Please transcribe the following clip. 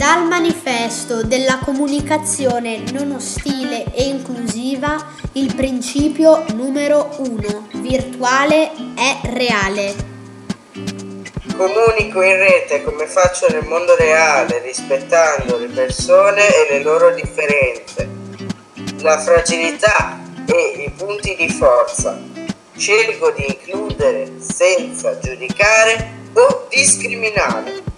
Dal manifesto della comunicazione non ostile e inclusiva il principio numero uno, virtuale è reale. Comunico in rete come faccio nel mondo reale, rispettando le persone e le loro differenze, la fragilità e i punti di forza. Scelgo di includere senza giudicare o discriminare.